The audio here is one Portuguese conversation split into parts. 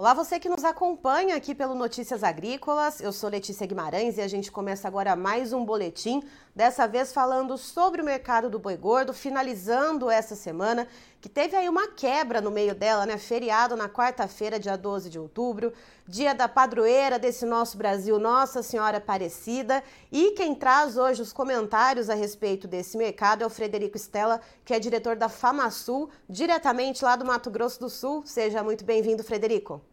Olá, você que nos acompanha aqui pelo Notícias Agrícolas. Eu sou Letícia Guimarães e a gente começa agora mais um boletim, dessa vez falando sobre o mercado do boi gordo, finalizando essa semana, que teve aí uma quebra no meio dela, né? Feriado na quarta-feira, dia 12 de outubro, dia da padroeira desse nosso Brasil, Nossa Senhora Aparecida. E quem traz hoje os comentários a respeito desse mercado é o Frederico Stella, que é diretor da FamaSul, diretamente lá do Mato Grosso do Sul. Seja muito bem-vindo, Frederico.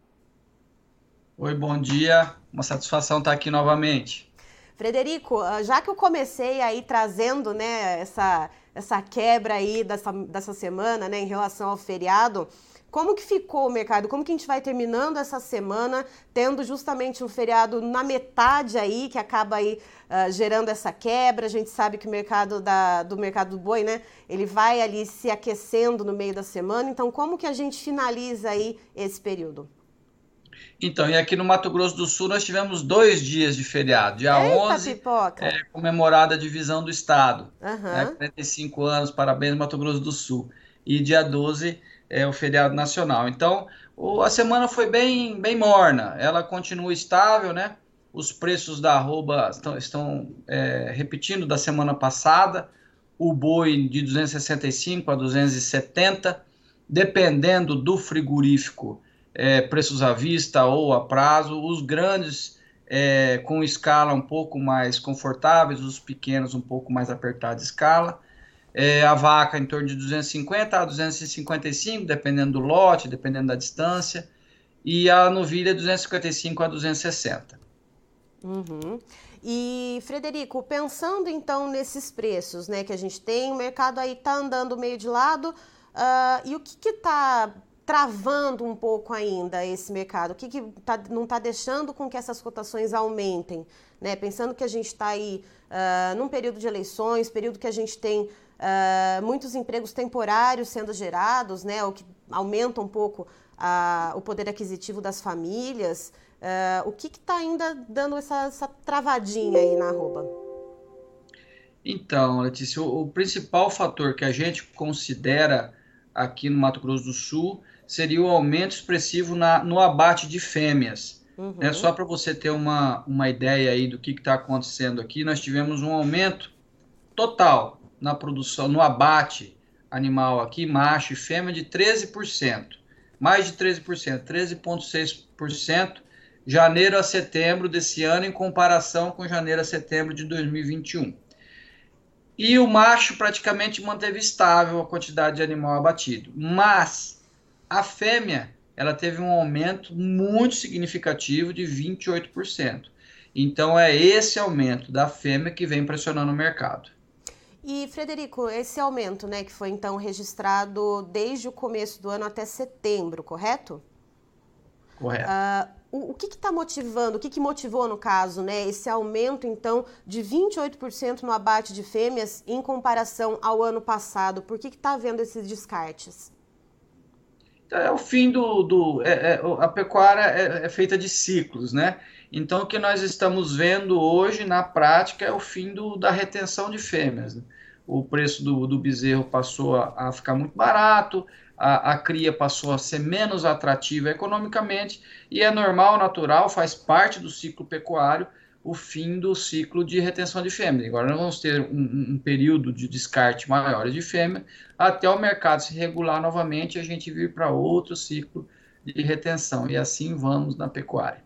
Oi, bom dia. Uma satisfação estar aqui novamente. Frederico, ah, já que eu comecei aí trazendo né, essa, essa quebra aí dessa, dessa semana né, em relação ao feriado, como que ficou o mercado? Como que a gente vai terminando essa semana, tendo justamente um feriado na metade aí, que acaba aí uh, gerando essa quebra? A gente sabe que o mercado da, do mercado do boi, né? Ele vai ali se aquecendo no meio da semana. Então, como que a gente finaliza aí esse período? Então, e aqui no Mato Grosso do Sul nós tivemos dois dias de feriado. Dia Eita, 11, pipoca. é, comemorada a divisão do Estado. Uhum. Né, 45 anos, parabéns Mato Grosso do Sul. E dia 12 é o feriado nacional. Então, o, a semana foi bem, bem morna. Ela continua estável, né? Os preços da arroba estão, estão é, repetindo da semana passada. O boi de 265 a 270, dependendo do frigorífico é, preços à vista ou a prazo, os grandes é, com escala um pouco mais confortáveis, os pequenos um pouco mais apertados de escala. É, a vaca em torno de 250 a 255, dependendo do lote, dependendo da distância, e a novilha 255 a 260. Uhum. E Frederico, pensando então nesses preços, né, que a gente tem, o mercado aí está andando meio de lado, uh, e o que está travando um pouco ainda esse mercado? O que, que tá, não está deixando com que essas cotações aumentem? Né? Pensando que a gente está aí uh, num período de eleições, período que a gente tem uh, muitos empregos temporários sendo gerados, né? o que aumenta um pouco uh, o poder aquisitivo das famílias. o que está ainda dando essa, essa, travadinha aí na arroba? Então, Letícia, o, o principal fator que a gente considera aqui no Mato Grosso do Sul seria o aumento expressivo na, no abate de fêmeas. Uhum. Né? Só para você ter uma, uma ideia aí do que está acontecendo aqui, nós tivemos um aumento total na produção, no abate animal aqui, macho e fêmea, de 13%. Mais de 13%, 13,6%, janeiro a setembro desse ano, em comparação com janeiro a setembro de 2021. E o macho praticamente manteve estável a quantidade de animal abatido. Mas a fêmea, ela teve um aumento muito significativo de 28%. Então é esse aumento da fêmea que vem pressionando o mercado. E Frederico, esse aumento, né, que foi então registrado desde o começo do ano até setembro, correto? Correto. Uh, o, o, que está motivando, o que, que, motivou, no caso, né, esse aumento, então, de 28% no abate de fêmeas em comparação ao ano passado? Por que está havendo esses descartes? É o fim do. do é, é, a pecuária é, é, feita de ciclos, né? Então, o que nós estamos vendo hoje, na prática, é o fim do, da retenção de fêmeas. Né? O preço do, do bezerro passou a, a ficar muito barato, a, a, cria passou a ser menos atrativa economicamente, e é normal, natural, faz parte do ciclo pecuário o fim do ciclo de retenção de fêmea. Agora nós vamos ter um, um período de descarte maior de fêmea até o mercado se regular novamente e a gente vir para outro ciclo de retenção. E assim vamos na pecuária.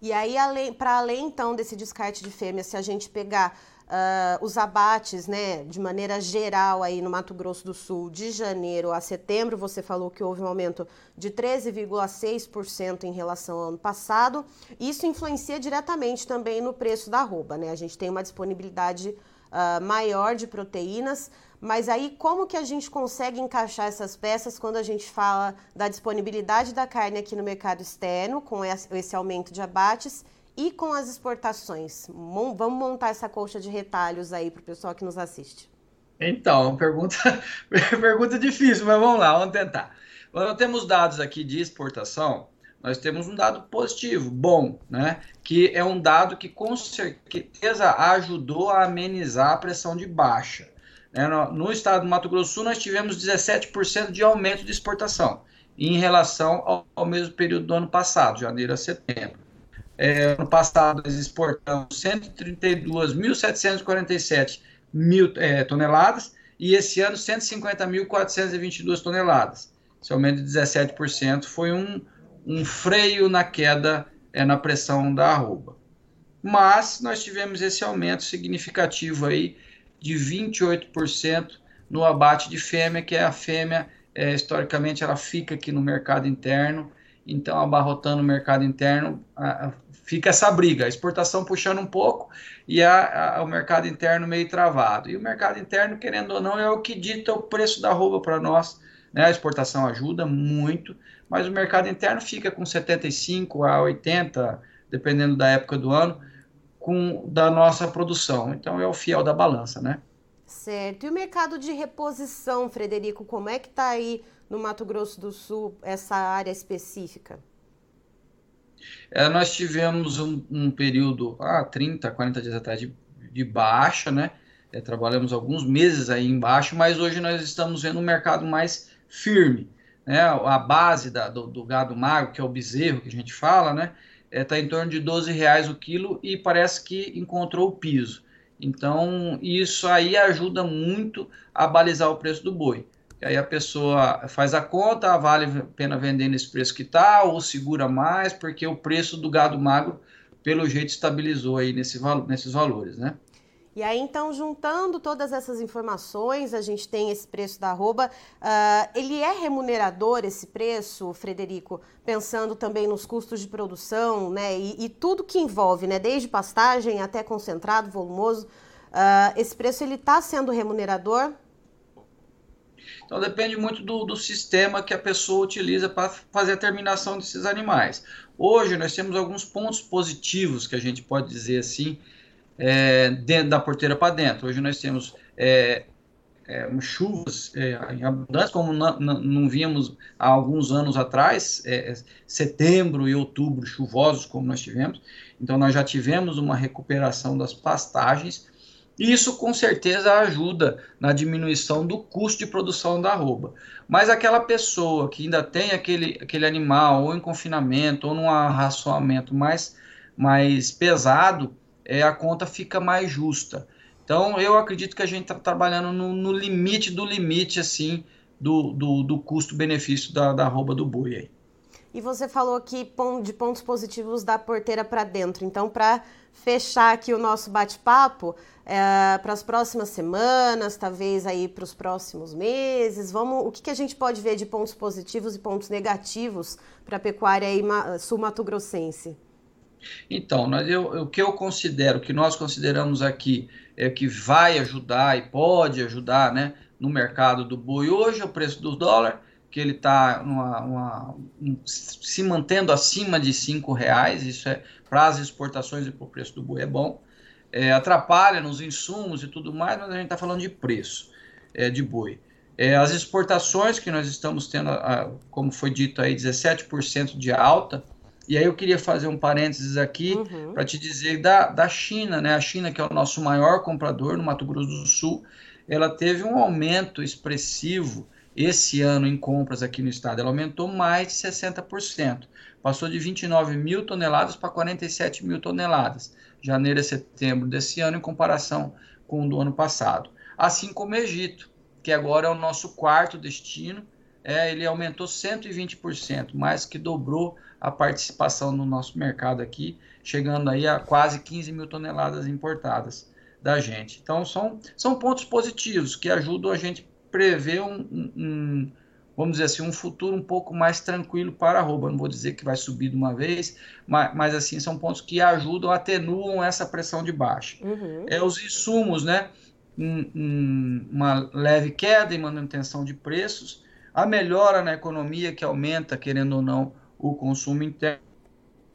E aí, para além então desse descarte de fêmea, se a gente pegar Uh, os abates, né, de maneira geral aí no Mato Grosso do Sul, de janeiro a setembro, você falou que houve um aumento de 13,6% em relação ao ano passado. Isso influencia diretamente também no preço da arroba, né? A gente tem uma disponibilidade uh, maior de proteínas, mas aí como que a gente consegue encaixar essas peças quando a gente fala da disponibilidade da carne aqui no mercado externo, com esse aumento de abates e com as exportações? Vamos montar essa colcha de retalhos aí para o pessoal que nos assiste. Então, pergunta, pergunta difícil, mas vamos lá, vamos tentar. Quando temos dados aqui de exportação, nós temos um dado positivo, bom, né? Que é um dado que com certeza ajudou a amenizar a pressão de baixa. Né? No, estado do Mato Grosso Sul, nós tivemos 17% de aumento de exportação. em relação ao, ao mesmo período do ano passado, janeiro a setembro. É, ano passado, nós exportamos 132.747 mil é, toneladas e esse ano 150.422 toneladas. Esse aumento de 17% foi um, um freio na queda, é, na pressão da arroba. Mas nós tivemos esse aumento significativo aí de 28% no abate de fêmea, que é a fêmea, é, historicamente, ela fica aqui no mercado interno, então abarrotando o mercado interno, a, fica essa briga, a exportação puxando um pouco e a, o mercado interno meio travado. E o mercado interno, querendo ou não, é o que dita o preço da roupa para nós. Né? A exportação ajuda muito, mas o mercado interno fica com 75 a 80, dependendo da época do ano, com da nossa produção. Então é o fiel da balança, né? Certo. E o mercado de reposição, Frederico, como é que está aí no Mato Grosso do Sul essa área específica? É, nós tivemos um, um, período, ah, 30, 40 dias atrás, de, de baixa, né? É, trabalhamos alguns meses aí embaixo, mas hoje nós estamos vendo um mercado mais firme. Né? A base da, do, do, gado magro, que é o bezerro que a gente fala, né? Está é, tá em torno de 12 reais o quilo e parece que encontrou o piso. Então, isso aí ajuda muito a balizar o preço do boi. E aí a pessoa faz a conta, vale a pena vender nesse preço que está, ou segura mais, porque o preço do gado magro, pelo jeito, estabilizou aí nesse, nesses valores, né? E aí, então, juntando todas essas informações, a gente tem esse preço da arroba. Uh, ele é remunerador, esse preço, Frederico, pensando também nos custos de produção, né? E, e tudo que envolve, né? Desde pastagem até concentrado, volumoso. Uh, esse preço, ele está sendo remunerador? Então, depende muito do, do sistema que a pessoa utiliza para fazer a terminação desses animais. Hoje, nós temos alguns pontos positivos, que a gente pode dizer assim, é, dentro da porteira para dentro. Hoje nós temos é, é, chuvas é, em abundância, como não, não, não, víamos há alguns anos atrás, é, é, setembro e outubro chuvosos, como nós tivemos. Então, nós já tivemos uma recuperação das pastagens. Isso com certeza ajuda na diminuição do custo de produção da arroba. Mas aquela pessoa que ainda tem aquele, aquele animal ou em confinamento ou num arraçoamento mais, mais pesado, é, a conta fica mais justa. Então, eu acredito que a gente está trabalhando no, no, limite do limite, assim, do, do, do custo-benefício da, da arroba do boi aí. E você falou aqui de pontos positivos da porteira para dentro. Então, para fechar aqui o nosso bate-papo, é, para as próximas semanas, talvez aí para os próximos meses, vamos, o que, que a gente pode ver de pontos positivos e pontos negativos para a pecuária sul-mato-grossense? Então, eu, o que eu considero, que nós consideramos aqui, é que vai ajudar e pode ajudar né, no mercado do boi hoje, o preço do dólar, que ele está um, se mantendo acima de cinco reais, isso é para as exportações e para o preço do boi é bom. É, atrapalha nos insumos e tudo mais, mas a gente está falando de preço é, de boi. É, as exportações que nós estamos tendo, a, como foi dito aí, 17% de alta, e aí eu queria fazer um parênteses aqui uhum. para te dizer da, da China, né? A China, que é o nosso maior comprador no Mato Grosso do Sul, ela teve um aumento expressivo esse ano em compras aqui no estado. Ela aumentou mais de 60%. Passou de 29 mil toneladas para 47 mil toneladas, janeiro a setembro desse ano, em comparação com o do ano passado. Assim como o Egito, que agora é o nosso quarto destino, é, ele aumentou 120%, mais que dobrou a participação no nosso mercado aqui, chegando aí a quase 15 mil toneladas importadas da gente. Então, são, são pontos positivos que ajudam a gente prever um, um, um vamos dizer assim, um futuro um pouco mais tranquilo para a arroba. Não vou dizer que vai subir de uma vez, mas, mas assim, são pontos que ajudam, atenuam essa pressão de baixa. Uhum. É, os insumos, né? Um, um, uma leve queda em manutenção de preços, a melhora na economia que aumenta, querendo ou não, o consumo interno,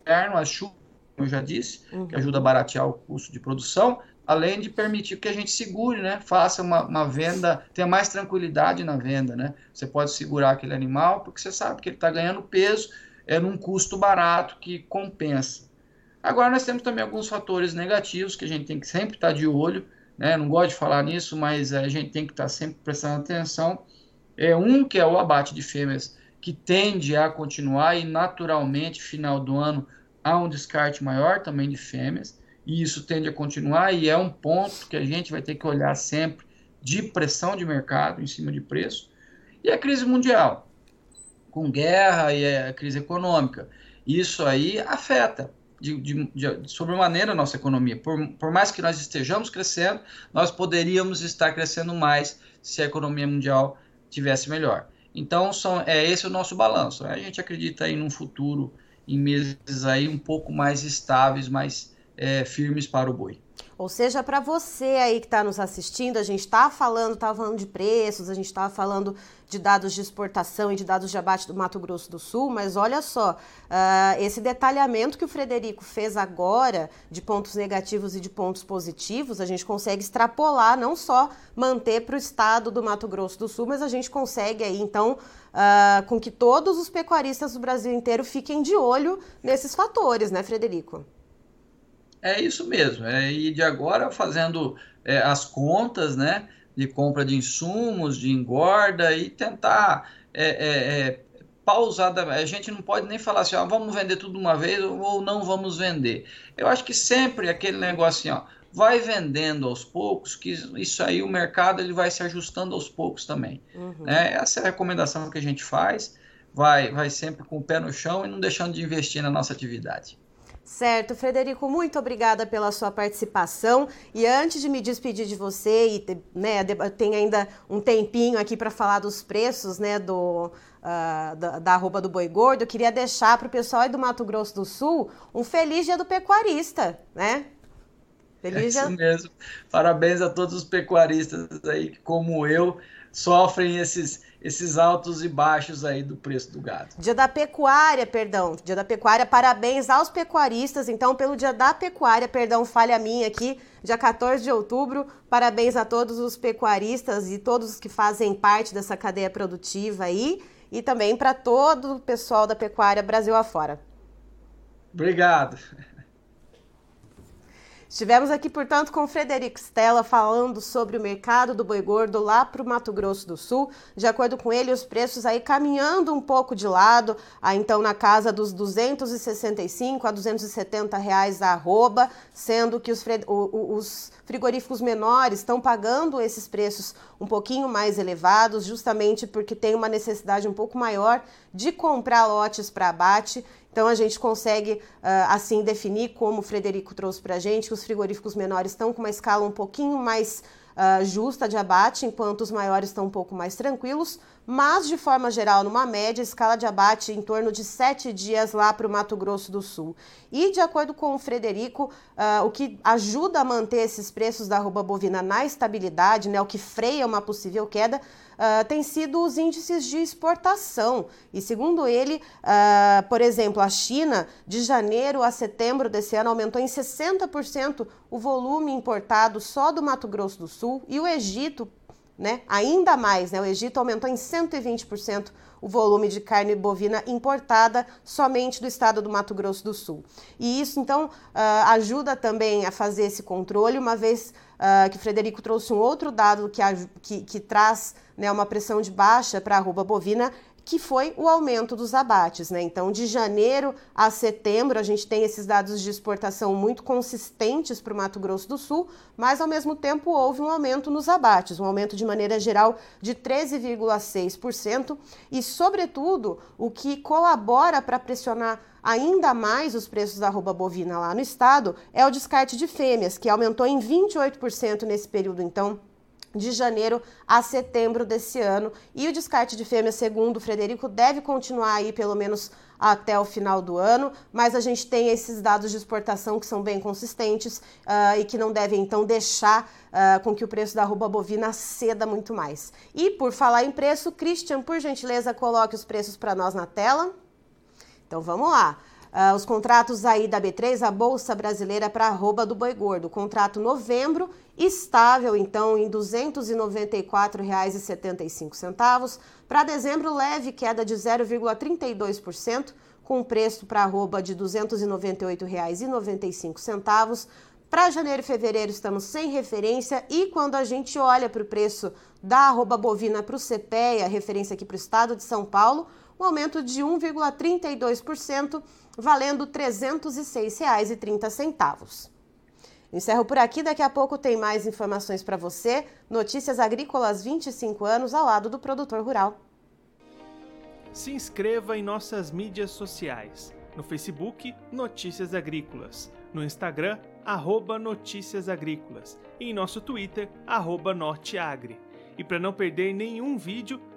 as chuvas, como eu já disse, uhum. que ajuda a baratear o custo de produção, além de permitir que a gente segure, né? Faça uma, uma, venda, tenha mais tranquilidade na venda, né? Você pode segurar aquele animal porque você sabe que ele está ganhando peso, é num custo barato que compensa. Agora nós temos também alguns fatores negativos que a gente tem que sempre estar tá de olho, né? Não gosto de falar nisso, mas a gente tem que estar tá sempre prestando atenção. É um que é o abate de fêmeas que tende a continuar e naturalmente, final do ano, há um descarte maior também de fêmeas, e isso tende a continuar, e é um ponto que a gente vai ter que olhar sempre de pressão de mercado em cima de preço. E a crise mundial, com guerra e a crise econômica. Isso aí afeta de, de, de sobremaneira a nossa economia. Por, por mais que nós estejamos crescendo, nós poderíamos estar crescendo mais se a economia mundial tivesse melhor. Então, são, é esse o nosso balanço. A gente acredita aí num futuro, em meses aí um pouco mais estáveis, mais é, firmes para o boi. Ou seja, para você aí que está nos assistindo, a gente está falando, tá falando de preços, a gente está falando de dados de exportação e de dados de abate do Mato Grosso do Sul, mas olha só, uh, esse detalhamento que o Frederico fez agora de pontos negativos e de pontos positivos, a gente consegue extrapolar, não só manter para o estado do Mato Grosso do Sul, mas a gente consegue aí, então, uh, com que todos os pecuaristas do Brasil inteiro fiquem de olho nesses fatores, né, Frederico? É isso mesmo. É, e de agora fazendo é, as contas, né? De compra de insumos, de engorda e tentar é, é, é pausada. A gente não pode nem falar assim, ó, vamos vender tudo uma vez ou não vamos vender. Eu acho que sempre aquele negócio assim, ó, vai vendendo aos poucos, que isso aí o mercado ele vai se ajustando aos poucos também. Uhum. Né? Essa é a recomendação que a gente faz. Vai, vai sempre com o pé no chão e não deixando de investir na nossa atividade. Certo, Frederico, muito obrigada pela sua participação. E antes de me despedir de você, e né, tem ainda um tempinho aqui para falar dos preços né, do, uh, da, arroba do Boi Gordo, eu queria deixar para o pessoal aí do Mato Grosso do Sul um feliz dia do pecuarista, né? Feliz é isso mesmo. Parabéns a todos os pecuaristas aí que, como eu, sofrem esses esses altos e baixos aí do preço do gado. Dia da pecuária, perdão. Dia da pecuária, parabéns aos pecuaristas. Então, pelo dia da pecuária, perdão, falha minha aqui, dia 14 de outubro. Parabéns a todos os pecuaristas e todos os que fazem parte dessa cadeia produtiva aí. E também para todo o pessoal da pecuária Brasil afora. Obrigado. Estivemos aqui, portanto, com Frederico Stella falando sobre o mercado do boi gordo lá para o Mato Grosso do Sul. De acordo com ele, os preços aí caminhando um pouco de lado, aí então na casa dos 265 a 270 reais a arroba, sendo que os, os frigoríficos menores estão pagando esses preços um pouquinho mais elevados, justamente porque tem uma necessidade um pouco maior de comprar lotes para abate. Então a gente consegue uh, assim definir, como o Frederico trouxe para a gente, que os frigoríficos menores estão com uma escala um pouquinho mais uh, justa de abate, enquanto os maiores estão um pouco mais tranquilos, mas de forma geral, numa média, escala de abate em torno de sete dias lá para o Mato Grosso do Sul. E de acordo com o Frederico, uh, o que ajuda a manter esses preços da arroba bovina na estabilidade, né, o que freia uma possível queda, uh, tem sido os índices de exportação. E segundo ele, uh, por exemplo, a China, de janeiro a setembro desse ano, aumentou em 60% o volume importado só do Mato Grosso do Sul, e o Egito, né, ainda mais, né, o Egito aumentou em 120% o volume de carne bovina importada somente do estado do Mato Grosso do Sul. E isso, então, uh, ajuda também a fazer esse controle, uma vez uh, que Frederico trouxe um outro dado que, que, que traz né, uma pressão de baixa para a arroba bovina, que foi o aumento dos abates. Né? Então, de janeiro a setembro, a gente tem esses dados de exportação muito consistentes para o Mato Grosso do Sul, mas ao mesmo tempo houve um aumento nos abates, um aumento de maneira geral de 13,6%, e, sobretudo, o que colabora para pressionar ainda mais os preços da arroba bovina lá no estado é o descarte de fêmeas, que aumentou em 28% nesse período, então de janeiro a setembro desse ano. E o descarte de fêmeas, segundo o Frederico, deve continuar aí pelo menos até o final do ano, mas a gente tem esses dados de exportação que são bem consistentes uh, e que não devem então deixar uh, com que o preço da arroba bovina ceda muito mais. E por falar em preço, Christian, por gentileza, coloque os preços para nós na tela. Então vamos lá. Uh, os contratos aí da B3, a Bolsa Brasileira para arroba do boi gordo. Contrato novembro, estável então em R$ 294,75. Para dezembro, leve queda de 0,32%, com preço para arroba de R$ 298,95. Para janeiro e fevereiro estamos sem referência e quando a gente olha para o preço da arroba bovina para o CPEA, referência aqui para o estado de São Paulo, um aumento de 1,32%, valendo R$ 306,30. Encerro por aqui, daqui a pouco tem mais informações para você. Notícias Agrícolas 25 anos ao lado do produtor rural. Se inscreva em nossas mídias sociais. No Facebook, Notícias Agrícolas. No Instagram, arroba Notícias Agrícolas. E em nosso Twitter, arroba Norteagri. E para não perder nenhum vídeo,